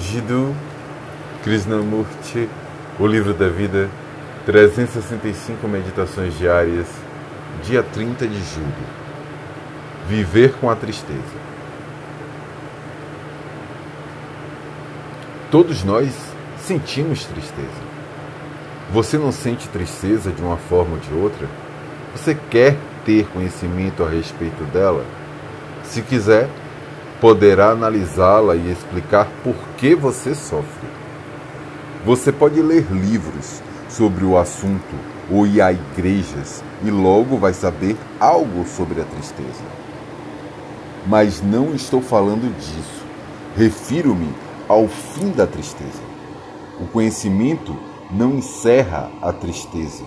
Jiddu Krishnamurti, O Livro da Vida, 365 Meditações Diárias, dia 30 de julho. Viver com a tristeza. Todos nós sentimos tristeza. Você não sente tristeza de uma forma ou de outra? Você quer ter conhecimento a respeito dela? Se quiser, poderá analisá-la e explicar por que você sofre. Você pode ler livros sobre o assunto ou ir a igrejas e logo vai saber algo sobre a tristeza. Mas não estou falando disso. Refiro-me ao fim da tristeza. O conhecimento não encerra a tristeza.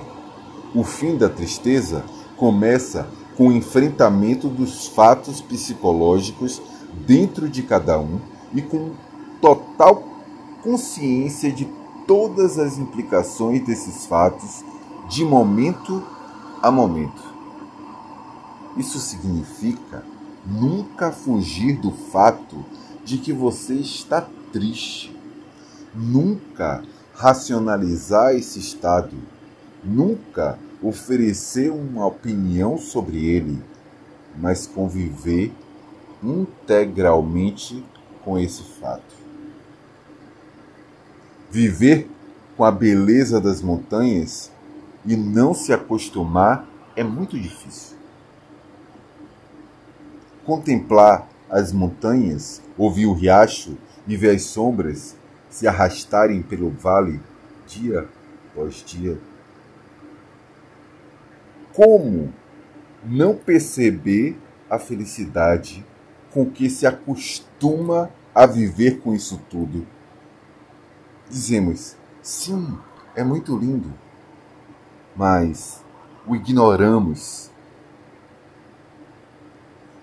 O fim da tristeza começa com o enfrentamento dos fatos psicológicos dentro de cada um e com total consciência de todas as implicações desses fatos de momento a momento. Isso significa nunca fugir do fato de que você está triste, nunca racionalizar esse estado, nunca oferecer uma opinião sobre ele, mas conviver integralmente com esse fato. Viver com a beleza das montanhas e não se acostumar é muito difícil. Contemplar as montanhas, ouvir o riacho e ver as sombras se arrastarem pelo vale dia após dia. Como não perceber a felicidade com que se acostuma a viver com isso tudo. Dizemos, sim, é muito lindo, mas o ignoramos.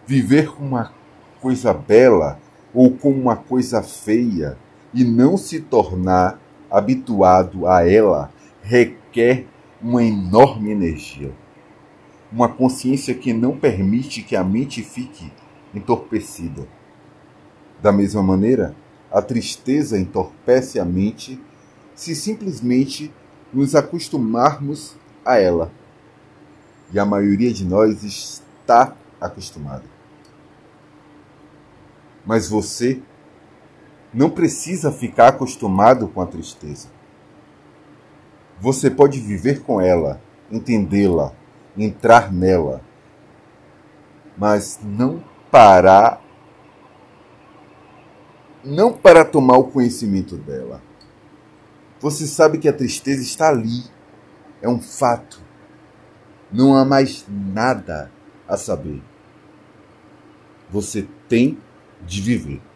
Viver com uma coisa bela ou com uma coisa feia e não se tornar habituado a ela requer uma enorme energia. Uma consciência que não permite que a mente fique entorpecida. Da mesma maneira, a tristeza entorpece a mente se simplesmente nos acostumarmos a ela. E a maioria de nós está acostumada. Mas você não precisa ficar acostumado com a tristeza. Você pode viver com ela, entendê-la, entrar nela, mas não parar não para tomar o conhecimento dela. Você sabe que a tristeza está ali, é um fato. Não há mais nada a saber. Você tem de viver.